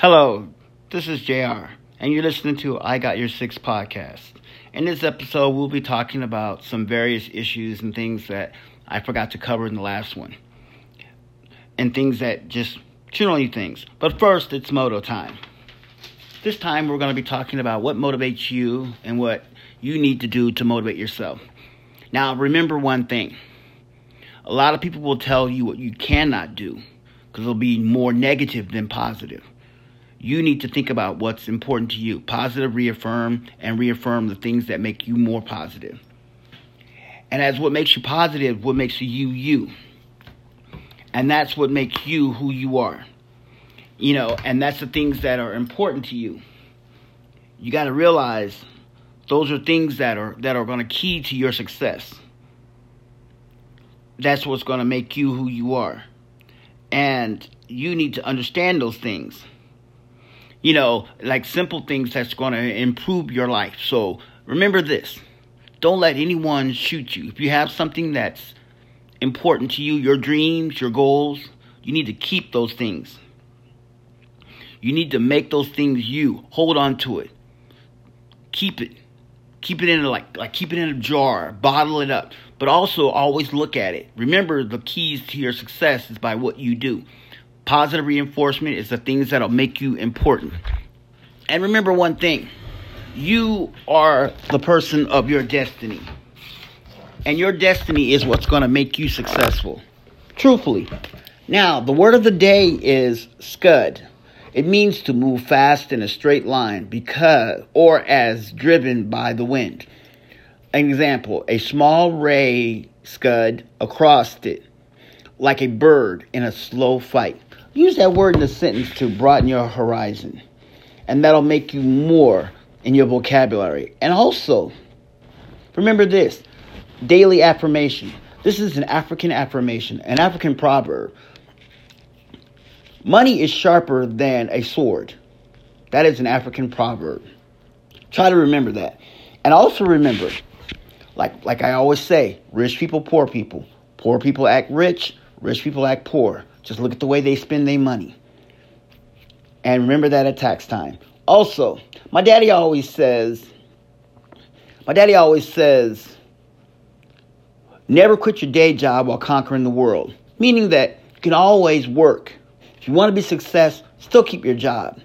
Hello, this is JR, and you're listening to I Got Your Six podcast. In this episode, we'll be talking about some various issues and things that I forgot to cover in the last one, and things that just generally things. But first, it's moto time. This time, we're going to be talking about what motivates you and what you need to do to motivate yourself. Now, remember one thing a lot of people will tell you what you cannot do because it'll be more negative than positive. You need to think about what's important to you. Positive, reaffirm, and reaffirm the things that make you more positive. And as what makes you positive, what makes you you. And that's what makes you who you are. You know, and that's the things that are important to you. You got to realize those are things that are that are going to key to your success. That's what's going to make you who you are. And you need to understand those things. You know, like simple things that's going to improve your life. So remember this don't let anyone shoot you. If you have something that's important to you, your dreams, your goals, you need to keep those things. You need to make those things you. Hold on to it. Keep it. Keep it in a, like like keep it in a jar, bottle it up, but also always look at it. Remember the keys to your success is by what you do. Positive reinforcement is the things that'll make you important. And remember one thing. You are the person of your destiny. And your destiny is what's going to make you successful. Truthfully. Now, the word of the day is scud. It means to move fast in a straight line because or as driven by the wind. An example, a small ray scud across it like a bird in a slow fight. Use that word in a sentence to broaden your horizon. And that'll make you more in your vocabulary. And also, remember this daily affirmation. This is an African affirmation, an African proverb. Money is sharper than a sword. That is an African proverb. Try to remember that. And also remember, like like I always say, rich people, poor people. Poor people act rich, rich people act poor. Just look at the way they spend their money. And remember that at tax time. Also, my daddy always says, my daddy always says, never quit your day job while conquering the world. Meaning that you can always work. If you want to be success, still keep your job.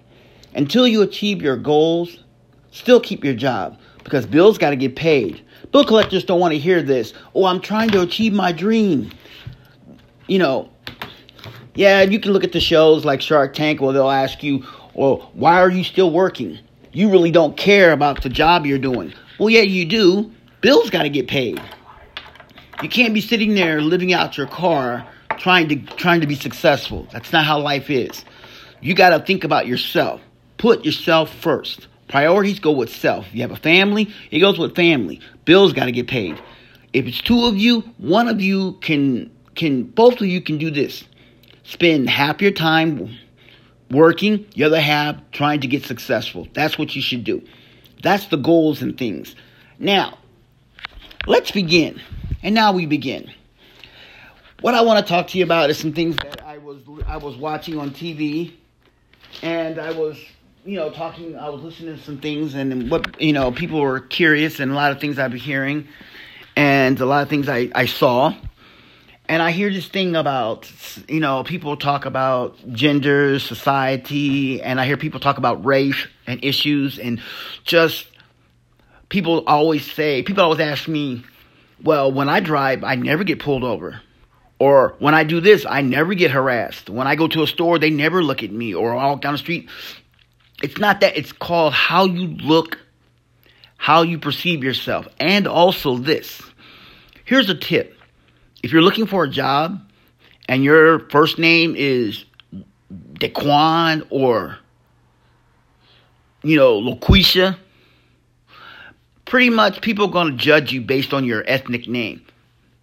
Until you achieve your goals, still keep your job because bills got to get paid. Bill collectors don't want to hear this. Oh, I'm trying to achieve my dream. You know, yeah, you can look at the shows like Shark Tank where they'll ask you, well, why are you still working? You really don't care about the job you're doing. Well, yeah, you do. Bills got to get paid. You can't be sitting there living out your car trying to trying to be successful. That's not how life is. You got to think about yourself. Put yourself first. Priorities go with self. You have a family, it goes with family. Bills got to get paid. If it's two of you, one of you can can both of you can do this. Spend half your time working, the other half trying to get successful. That's what you should do. That's the goals and things. Now, let's begin. And now we begin. What I want to talk to you about is some things that I was I was watching on TV, and I was you know talking. I was listening to some things, and what you know people were curious, and a lot of things I've been hearing, and a lot of things I I saw. And I hear this thing about, you know, people talk about gender, society, and I hear people talk about race and issues, and just people always say, people always ask me, well, when I drive, I never get pulled over. Or when I do this, I never get harassed. When I go to a store, they never look at me or I walk down the street. It's not that, it's called how you look, how you perceive yourself. And also this. Here's a tip if you're looking for a job and your first name is Daquan or you know Loquisha, pretty much people are going to judge you based on your ethnic name.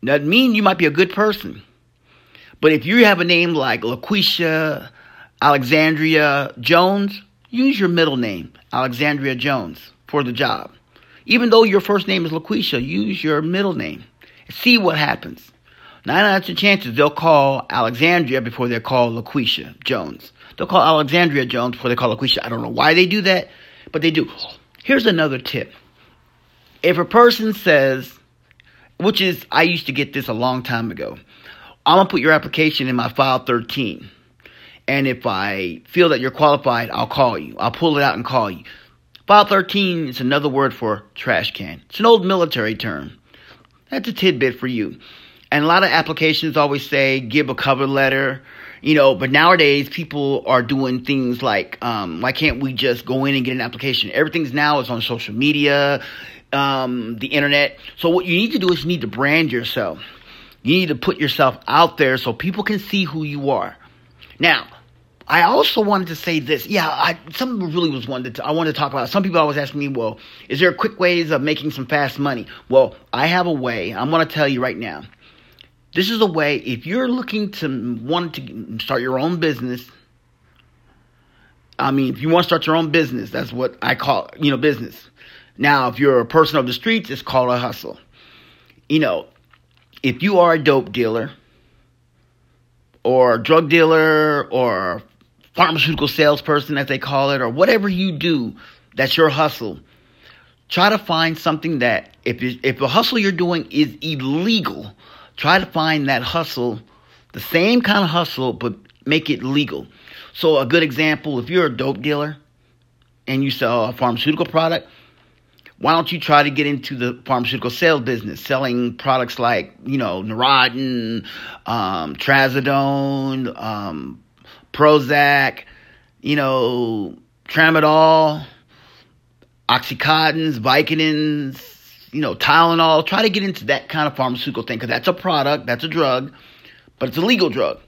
That means you might be a good person, but if you have a name like Laquisha Alexandria Jones, use your middle name Alexandria Jones for the job. Even though your first name is Laquisha, use your middle name. See what happens. Nine out of ten chances they'll call Alexandria before they call LaQuisha Jones. They'll call Alexandria Jones before they call LaQuisha. I don't know why they do that, but they do. Here's another tip. If a person says, which is, I used to get this a long time ago, I'm going to put your application in my file 13. And if I feel that you're qualified, I'll call you. I'll pull it out and call you. File 13 is another word for trash can. It's an old military term. That's a tidbit for you. And a lot of applications always say give a cover letter, you know, but nowadays people are doing things like, um, why can't we just go in and get an application? Everything's now is on social media, um, the internet. So what you need to do is you need to brand yourself. You need to put yourself out there so people can see who you are. Now, I also wanted to say this. Yeah, I, some really was wanted to, I wanted to talk about. It. Some people always ask me, well, is there quick ways of making some fast money? Well, I have a way. I'm going to tell you right now. This is a way if you're looking to want to start your own business. I mean, if you want to start your own business, that's what I call, you know, business. Now, if you're a person of the streets, it's called a hustle. You know, if you are a dope dealer or a drug dealer or pharmaceutical salesperson, as they call it, or whatever you do that's your hustle, try to find something that if if the hustle you're doing is illegal, try to find that hustle, the same kind of hustle, but make it legal. So a good example, if you're a dope dealer and you sell a pharmaceutical product, why don't you try to get into the pharmaceutical sales business, selling products like, you know, Neurontin, um, Trazodone, um, Prozac, you know, Tramadol, Oxycontins, Vicodins, you know, Tylenol. Try to get into that kind of pharmaceutical thing because that's a product, that's a drug, but it's a legal drug.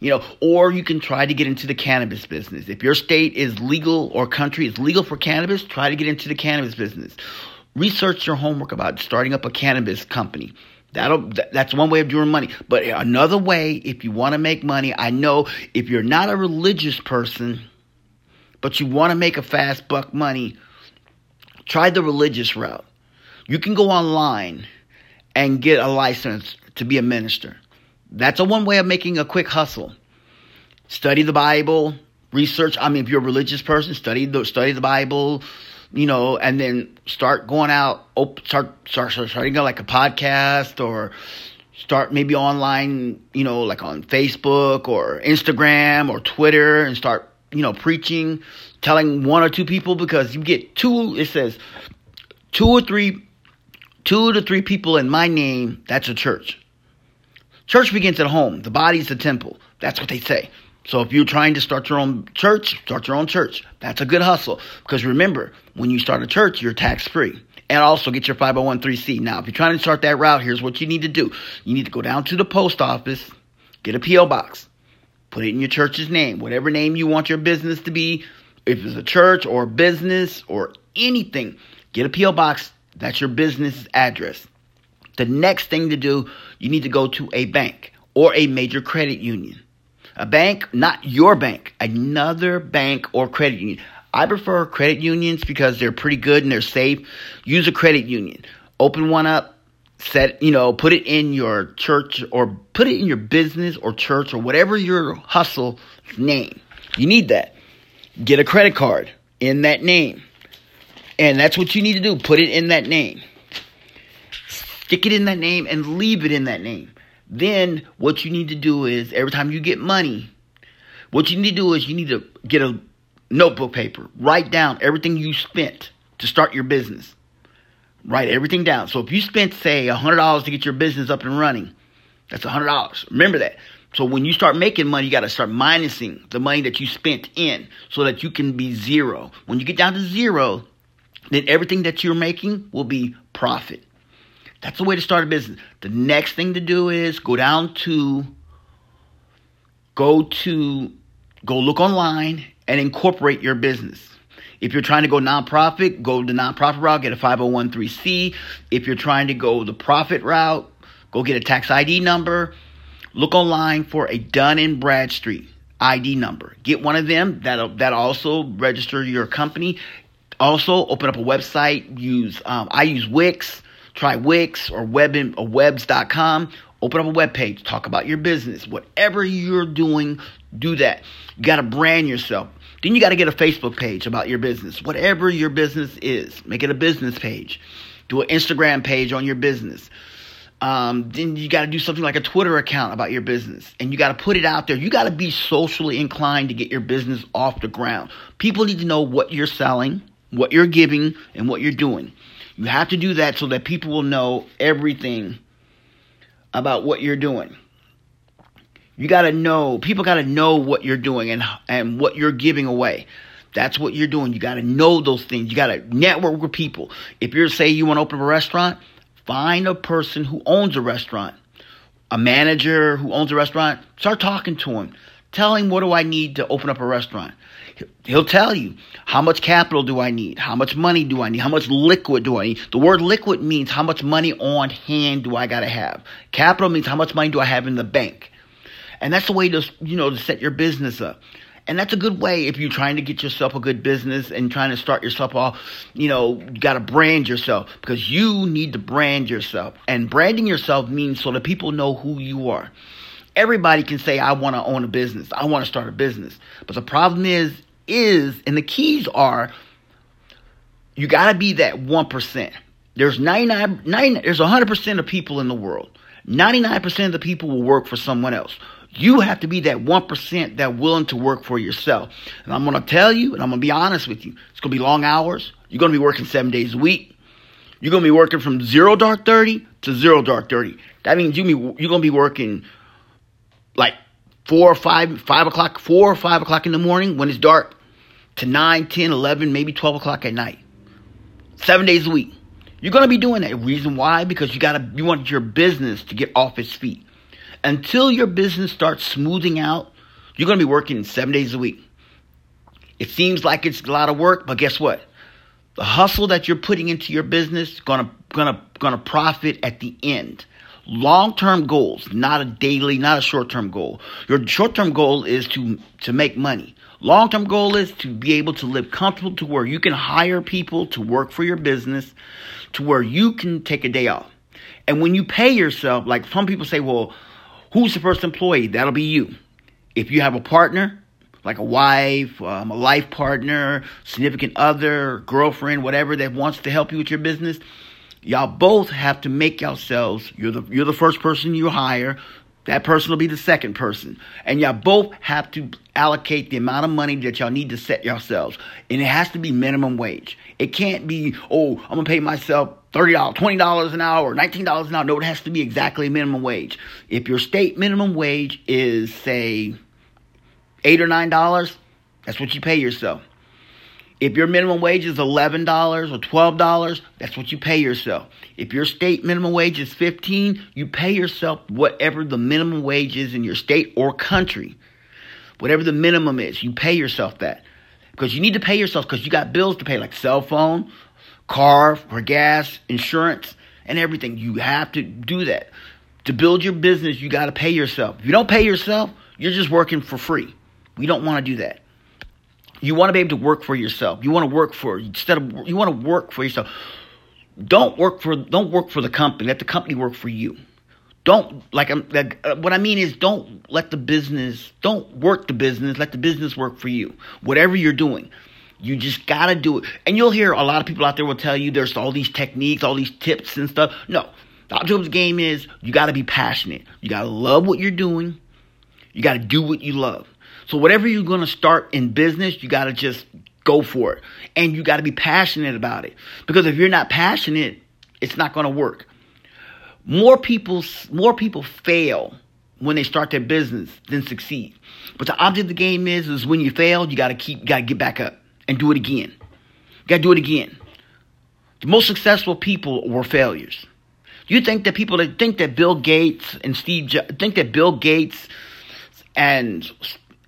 You know, or you can try to get into the cannabis business. If your state is legal or country is legal for cannabis, try to get into the cannabis business. Research your homework about starting up a cannabis company. That'll that's one way of doing money. But another way, if you want to make money, I know if you're not a religious person, but you want to make a fast buck money, try the religious route. You can go online and get a license to be a minister. That's a one way of making a quick hustle. Study the Bible, research. I mean, if you're a religious person, study the study the Bible, you know, and then start going out, start start start starting like a podcast or start maybe online, you know, like on Facebook or Instagram or Twitter, and start you know preaching, telling one or two people because you get two. It says two or three, two to three people in my name. That's a church. Church begins at home. The body's the temple. That's what they say. So if you're trying to start your own church, start your own church. That's a good hustle. Because remember, when you start a church, you're tax free. And also get your 501c. Now, if you're trying to start that route, here's what you need to do. You need to go down to the post office, get a P.O. box, put it in your church's name, whatever name you want your business to be. If it's a church or a business or anything, get a P.O. box. That's your business address. The next thing to do, you need to go to a bank or a major credit union. A bank, not your bank, another bank or credit union. I prefer credit unions because they're pretty good and they're safe. Use a credit union. Open one up, set, you know, put it in your church or put it in your business or church or whatever your hustle name. You need that. Get a credit card in that name. And that's what you need to do. Put it in that name. Stick it in that name and leave it in that name. Then what you need to do is every time you get money, what you need to do is you need to get a notebook paper. Write down everything you spent to start your business. Write everything down. So if you spent say $100 to get your business up and running, that's $100. Remember that. So when you start making money, you got to start minusing the money that you spent in so that you can be zero. When you get down to zero, then everything that you're making will be profit. That's the way to start a business. The next thing to do is go down to go to go look online and incorporate your business. If you're trying to go nonprofit, go the nonprofit route, get a 501c. If you're trying to go the profit route, go get a tax ID number. Look online for a Dun and Bradstreet ID number. Get one of them. That'll that also register your company. Also, open up a website. Use um, I use Wix. Try Wix or Web or Webs.com. Open up a web page. Talk about your business. Whatever you're doing, Do that. You got to brand yourself. Then you got to get a Facebook page about your business. Whatever your business is, make it a business page. Do an Instagram page on your business. Um, then you got to do something like a Twitter account about your business and you got to put it out there. You got to be socially inclined to get your business off the ground. People need to know what you're selling, what you're giving, and what you're doing. You have to do that so that people will know everything about what you're doing. You got to know, people got to know what you're doing and, and what you're giving away. That's what you're doing. You got to know those things. You got to network with people. If you're, say, you want to open a restaurant, find a person who owns a restaurant, a manager who owns a restaurant. Start talking to him. Tell him, what do I need to open up a restaurant? He'll tell you how much capital do I need? How much money do I need? How much liquid do I need? The word liquid means how much money on hand do I got to have? Capital means how much money do I have in the bank? And that's the way to, you know, to set your business up. And that's a good way if you're trying to get yourself a good business and trying to start yourself off, you know, you got to brand yourself because you need to brand yourself. And branding yourself means so that people know who you are. Everybody can say, I want to own a business. I want to start a business. But the problem is, is, and the keys are, you got to be that 1%. There's 99, 99 there's 100% of people in the world. 99% of the people will work for someone else. You have to be that 1% that willing to work for yourself. And I'm going to tell you, and I'm going to be honest with you, it's going to be long hours. You're going to be working seven days a week. You're going to be working from zero dark 30 to zero dark 30. That means you you're going to be working like four or five, five o'clock, four or five o'clock in the morning when it's dark to 9, 10, 11, maybe 12 o'clock at night. Seven days a week. You're going to be doing that. Reason why? Because you got to, you want your business to get off its feet. Until your business starts smoothing out, you're going to be working seven days a week. It seems like it's a lot of work, but guess what? The hustle that you're putting into your business gonna gonna gonna profit at the end. Long term goals, not a daily, not a short term goal. Your short term goal is to to make money. Long term goal is to be able to live comfortable to where you can hire people to work for your business, to where you can take a day off. And when you pay yourself, like some people say, well, who's the first employee? That'll be you. If you have a partner, like a wife, um, a life partner, significant other, girlfriend, whatever that wants to help you with your business, y'all both have to make yourselves. You're the you're the first person you hire. That person will be the second person, and y'all both have to allocate the amount of money that y'all need to set yourselves, and it has to be minimum wage. It can't be oh I'm gonna pay myself thirty dollars, twenty dollars an hour, nineteen dollars an hour. No, it has to be exactly minimum wage. If your state minimum wage is say eight or nine dollars, that's what you pay yourself. If your minimum wage is eleven dollars or twelve dollars, that's what you pay yourself. If your state minimum wage is fifteen, you pay yourself whatever the minimum wage is in your state or country. Whatever the minimum is, you pay yourself that. Because you need to pay yourself because you got bills to pay like cell phone, car for gas, insurance, and everything. You have to do that. To build your business, you got to pay yourself. If you don't pay yourself, you're just working for free. We don't want to do that. You want to be able to work for yourself. You want to work for instead of you want to work for yourself. Don't work for don't work for the company. Let the company work for you. Don't like, I'm, like uh, what I mean is don't let the business don't work the business. Let the business work for you. Whatever you're doing. You just gotta do it. And you'll hear a lot of people out there will tell you there's all these techniques, all these tips and stuff. No. The the game is you gotta be passionate. You gotta love what you're doing. You gotta do what you love. So whatever you're gonna start in business, you gotta just go for it. And you gotta be passionate about it. Because if you're not passionate, it's not gonna work. More people more people fail when they start their business than succeed. But the object of the game is is when you fail, you gotta keep gotta get back up and do it again. You gotta do it again. The most successful people were failures. You think that people that think that Bill Gates and Steve jo- think that Bill Gates and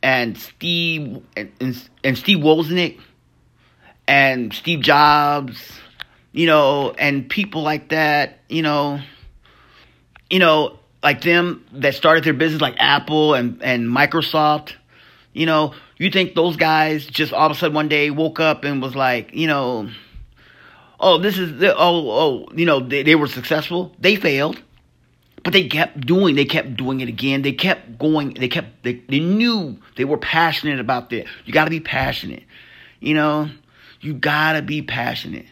and Steve and, and, Steve Wozniak and Steve Jobs, you know, and people like that, you know, you know, like them that started their business like Apple and, and Microsoft, you know, you think those guys just all of a sudden one day woke up and was like, you know, oh, this is the, oh, oh, you know, they, they were successful. They failed. But they kept doing, they kept doing it again. They kept going, they kept, they, they knew they were passionate about this. You got to be passionate. You know, you got to be passionate.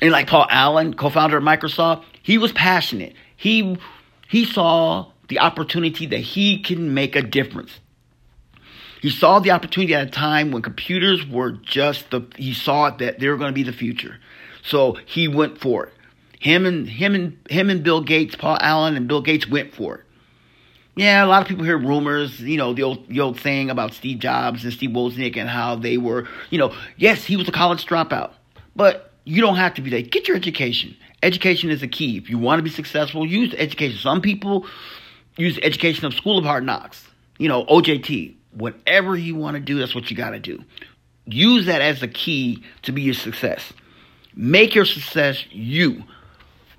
And like Paul Allen, co-founder of Microsoft, he was passionate. He he saw the opportunity that he can make a difference. He saw the opportunity at a time when computers were just the he saw that they were going to be the future. So he went for it. Him and him and him and Bill Gates, Paul Allen and Bill Gates went for it. Yeah, a lot of people hear rumors, you know, the old the old saying about Steve Jobs and Steve Wozniak and how they were, you know, yes, he was a college dropout, but you don't have to be that. Get your education. Education is the key. If you want to be successful, use education. Some people use the education of School of Hard Knocks, you know, OJT. Whatever you want to do, that's what you got to do. Use that as the key to be your success. Make your success you.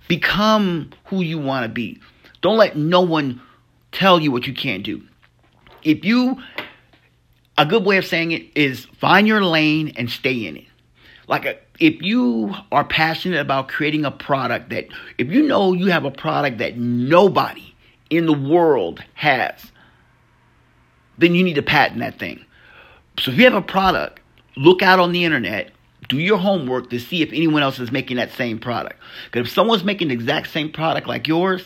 Become who you want to be. Don't let no one tell you what you can't do. If you, a good way of saying it is find your lane and stay in it. Like, a, if you are passionate about creating a product that, if you know you have a product that nobody in the world has, then you need to patent that thing. So if you have a product, look out on the internet, do your homework to see if anyone else is making that same product. Because if someone's making the exact same product like yours,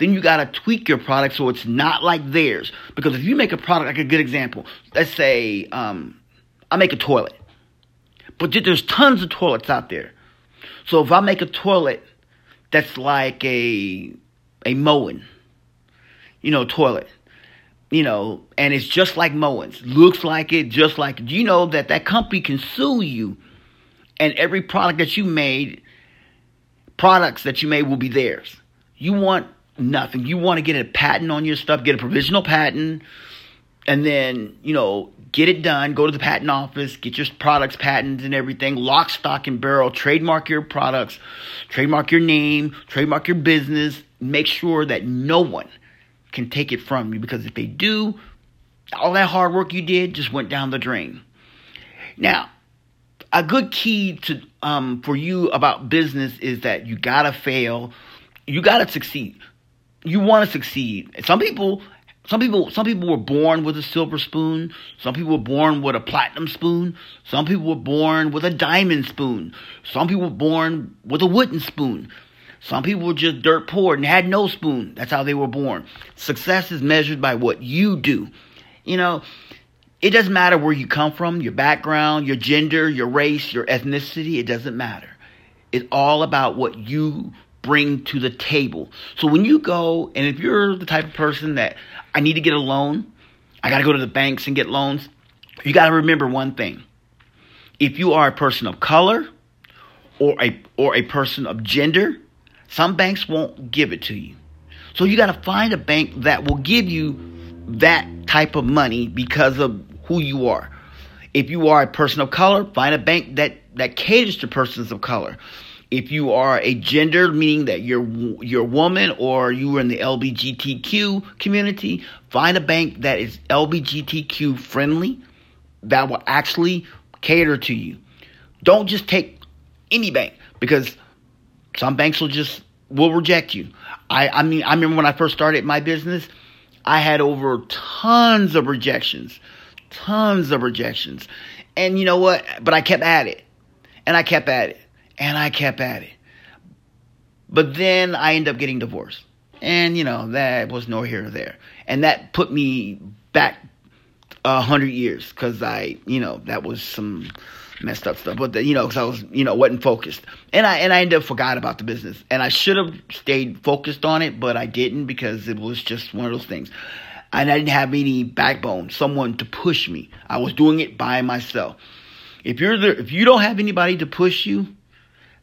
then you got to tweak your product so it's not like theirs. Because if you make a product, like a good example, let's say um, I make a toilet, but there's tons of toilets out there. So if I make a toilet that's like a a Moen, you know, toilet, you know, and it's just like Moen's, looks like it, just like you know that that company can sue you, and every product that you made, products that you made will be theirs. You want nothing. You want to get a patent on your stuff, get a provisional patent, and then you know get it done. Go to the patent office, get your products patents and everything, lock, stock, and barrel. Trademark your products, trademark your name, trademark your business. Make sure that no one can take it from you because if they do, all that hard work you did just went down the drain. Now, a good key to um, for you about business is that you gotta fail, you gotta succeed. You want to succeed. Some people, some people, some people were born with a silver spoon. Some people were born with a platinum spoon. Some people were born with a diamond spoon. Some people were born with a wooden spoon. Some people were just dirt poor and had no spoon. That's how they were born. Success is measured by what you do. You know, it doesn't matter where you come from, your background, your gender, your race, your ethnicity. It doesn't matter. It's all about what you bring to the table. So when you go, and if you're the type of person that I need to get a loan, I got to go to the banks and get loans, you got to remember one thing. If you are a person of color or a or a person of gender, some banks won't give it to you. So you got to find a bank that will give you that type of money because of who you are. If you are a person of color, find a bank that that caters to persons of color. If you are a gender, meaning that you're you're a woman or you are in the LGBTQ community, find a bank that is LGBTQ friendly that will actually cater to you. Don't just take any bank because some banks will just will reject you. I, I mean I remember when I first started my business, I had over tons of rejections. Tons of rejections. And you know what? But I kept at it. And I kept at it. And I kept at it. But then I ended up getting divorced. And you know, that was no here nor there. And that put me back a hundred years because I, you know, that was some messed up stuff. But the, you know, because I was, you know, wasn't focused, and I and I ended up forgot about the business, and I should have stayed focused on it, but I didn't because it was just one of those things, and I didn't have any backbone, someone to push me. I was doing it by myself. If you're the, if you don't have anybody to push you,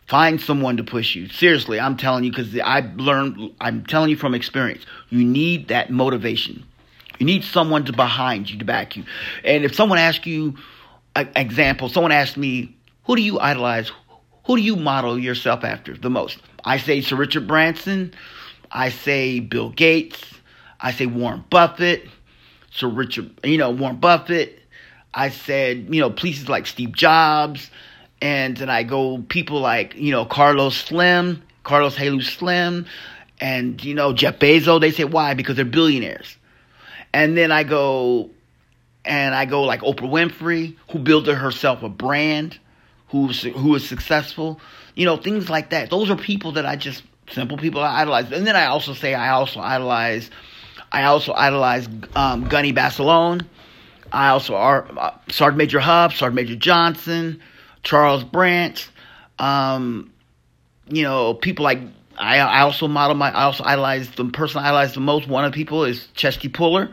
find someone to push you. Seriously, I'm telling you because I learned. I'm telling you from experience. You need that motivation. You need someone to behind you to back you. And if someone asks you, example, someone asked me, who do you idolize? Who do you model yourself after the most? I say Sir Richard Branson. I say Bill Gates. I say Warren Buffett. Sir Richard, you know, Warren Buffett. I said, you know, places like Steve Jobs. And then I go people like, you know, Carlos Slim, Carlos Helú Slim. And you know, Jeff Bezos, they say why? Because they're billionaires. And then I go and I go like Oprah Winfrey, who built herself a brand, who's who is successful. You know, things like that. Those are people that I just simple people I idolize. And then I also say I also idolize I also idolize um, Gunny Basilone. I also are uh, Sergeant Major Huff, Sergeant Major Johnson, Charles Branch. Um, you know, people like I, I also model my. I also idolize the person I idolize the most. One of the people is Chesty Puller.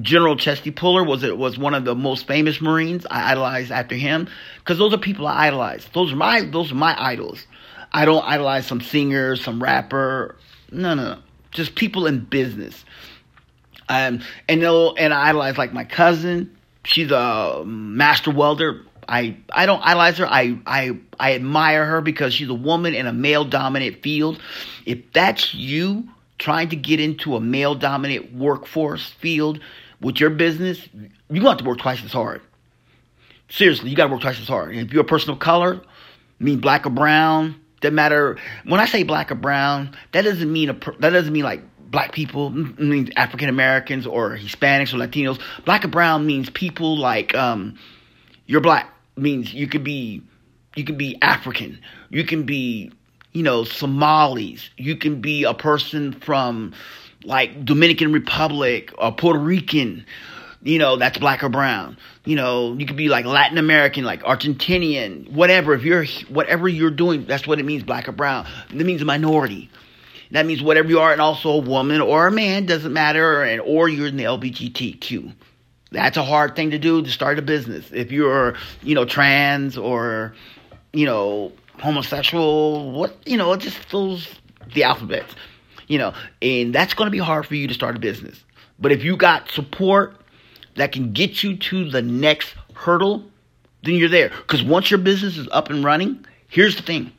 General Chesty Puller was it was one of the most famous Marines. I idolize after him because those are people I idolize. Those are my those are my idols. I don't idolize some singer, some rapper. No, no, no. Just people in business. Um, and and I idolize like my cousin. She's a master welder. I I don't idolize her. I I I admire her because she's a woman in a male dominant field. If that's you trying to get into a male dominant workforce field with your business, to have to work twice as hard. Seriously, you got to work twice as hard. If you're a person of color, mean black or brown, doesn't matter. When I say black or brown, that doesn't mean a that doesn't mean like black people means African Americans or Hispanics or Latinos. Black or brown means people like um, you're black means you could be you can be African, you can be you know Somalis, you can be a person from like Dominican Republic or Puerto Rican. You know, that's black or brown. You know, you could be like Latin American, like Argentinian, whatever. If you're whatever you're doing, that's what it means, black or brown. It means a minority. That means whatever you are, and also a woman or a man doesn't matter, and or you're in the LGBTQ. That's a hard thing to do to start a business. If you're, you know, trans or, you know, homosexual, what you know, it just those the alphabet, you know, and that's going to be hard for you to start a business. But if you got support that can get you to the next hurdle, then you're there. Because once your business is up and running, here's the thing.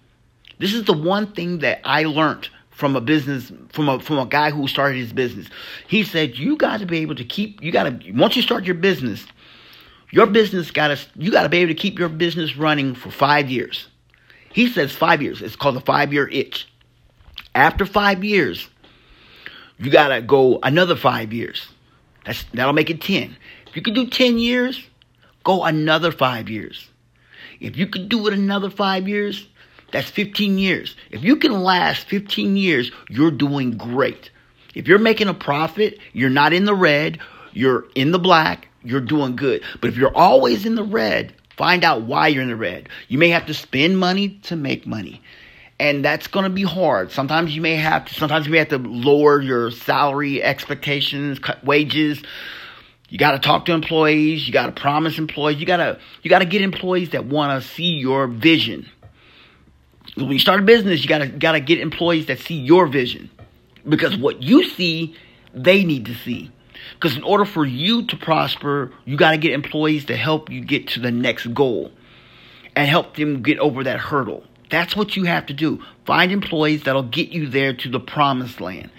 This is the one thing that I learned from a business from a from a guy who started his business. He said you got to be able to keep you got to once you start your business, your business got to you got to be able to keep your business running for 5 years. He says 5 years. It's called the 5 year itch. After 5 years, you got to go another 5 years. That's that'll make it 10. If you can do 10 years, go another 5 years. If you could do it another 5 years, that's 15 years. If you can last 15 years, you're doing great. If you're making a profit, you're not in the red, you're in the black, you're doing good. But if you're always in the red, find out why you're in the red. You may have to spend money to make money. And that's going to be hard. Sometimes you may have to sometimes you may have to lower your salary expectations, cut wages. You got to talk to employees, you got to promise employees, you got to you got to get employees that want to see your vision when you start a business, you gotta gotta get employees that see your vision, because what you see, they need to see. Because in order for you to prosper, you got to get employees to help you get to the next goal and help them get over that hurdle. That's what you have to do. Find employees that'll get you there to the promised land.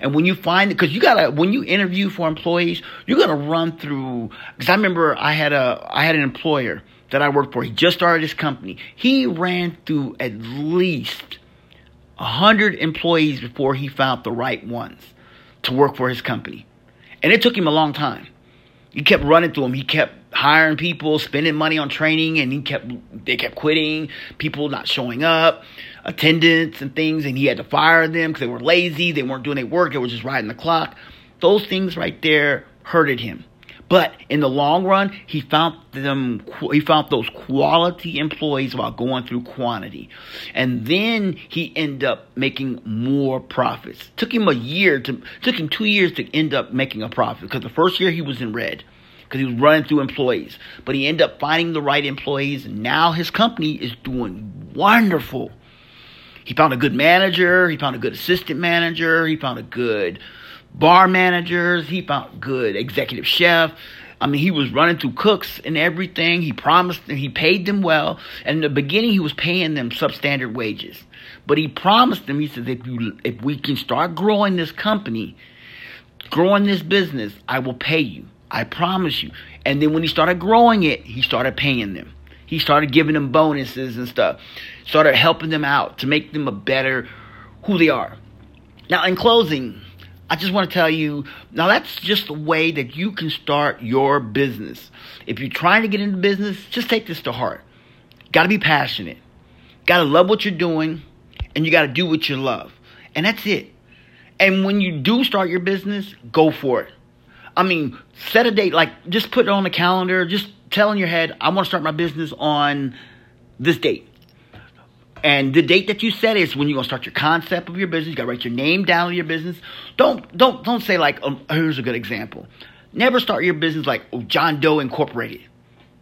And when you find it, because you gotta when you interview for employees, you're gonna run through. Because I remember I had a I had an employer that I worked for. He just started his company. He ran through at least a hundred employees before he found the right ones to work for his company, and it took him a long time. He kept running through them. He kept hiring people, spending money on training, and he kept they kept quitting. People not showing up, attendance and things, and he had to fire them because they were lazy. They weren't doing their work. They were just riding the clock. Those things right there hurted him. But in the long run, he found them. He found those quality employees while going through quantity, and then he ended up making more profits. Took him a year to. Took him two years to end up making a profit because the first year he was in red because he was running through employees. But he ended up finding the right employees, and now his company is doing wonderful. He found a good manager. He found a good assistant manager. He found a good bar managers. He found good executive chef. I mean, he was running through cooks and everything. He promised and he paid them well. And in the beginning, he was paying them substandard wages. But he promised them, he said, if you if we can start growing this company, growing this business, I will pay you. I promise you. And then when he started growing it, he started paying them. He started giving them bonuses and stuff. Started helping them out to make them a better who they are. Now, in closing, I just want to tell you now that's just the way that you can start your business. If you're trying to get into business, just take this to heart. Got to be passionate. Got to love what you're doing and you got to do what you love. And that's it. And when you do start your business, go for it. I mean, set a date, like just put it on the calendar, just tell in your head, I want to start my business on this date. And the date that you set is when you're gonna start your concept of your business. You gotta write your name down of your business. Don't don't don't say like um, here's a good example. Never start your business like oh, John Doe Incorporated.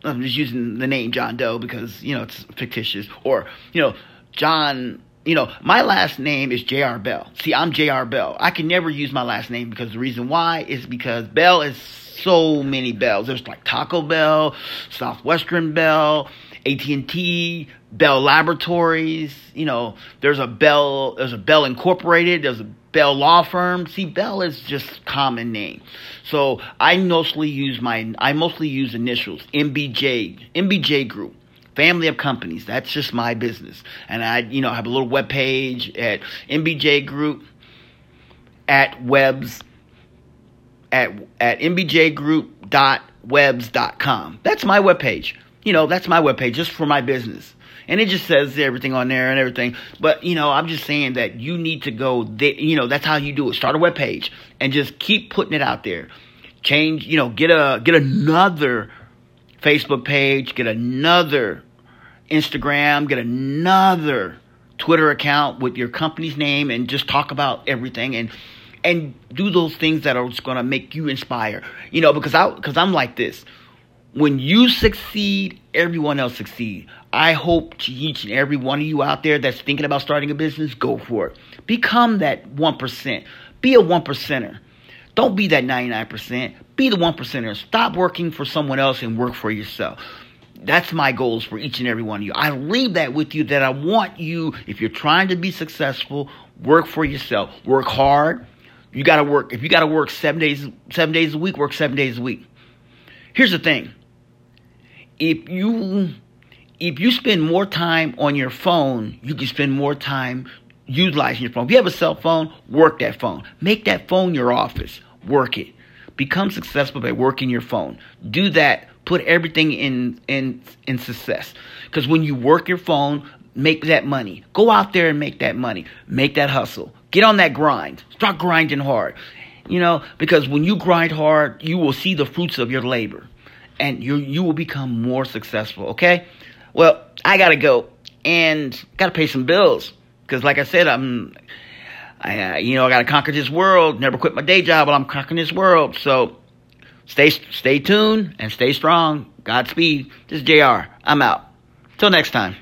I'm just using the name John Doe because you know it's fictitious. Or you know John. You know my last name is J.R. Bell. See, I'm J.R. Bell. I can never use my last name because the reason why is because Bell is so many bells. There's like Taco Bell, Southwestern Bell, AT&T, Bell Laboratories, you know, there's a Bell, there's a Bell Incorporated, there's a Bell Law Firm. See, Bell is just common name. So I mostly use my, I mostly use initials, MBJ, MBJ Group. Family of companies. That's just my business. And I, you know, have a little web page at MBJ Group at webs at at mbjgroup.webs.com. That's my webpage. You know, that's my webpage just for my business. And it just says everything on there and everything. But, you know, I'm just saying that you need to go, there, you know, that's how you do it. Start a web page and just keep putting it out there. Change, you know, get a, get another Facebook page, get another Instagram, get another Twitter account with your company's name and just talk about everything and and do those things that are just going to make you inspire. You know, because I because I'm like this. When you succeed, everyone else succeed. I hope to each and every one of you out there that's thinking about starting a business, go for it. Become that 1%. Be a 1 percenter. Don't be that 99%. Be the 1 percenter. Stop working for someone else and work for yourself. That's my goals for each and every one of you. I leave that with you that I want you, if you're trying to be successful, work for yourself. Work hard you got to work. If you got to work seven days, seven days a week, work seven days a week. Here's the thing. If you if you spend more time on your phone, you can spend more time utilizing your phone. If you have a cell phone, work that phone. Make that phone your office. Work it. Become successful by working your phone. Do that. Put everything in in in success. Because when you work your phone, make that money. Go out there and make that money. Make that hustle. Get on that grind. Start grinding hard. You know, because when you grind hard, you will see the fruits of your labor and you you will become more successful, okay? Well, I got to go and got to pay some bills cuz like I said, I'm I uh, you know, I got to conquer this world. Never quit my day job, but I'm conquering this world. So stay stay tuned and stay strong. Godspeed. This is JR. I'm out. Till next time.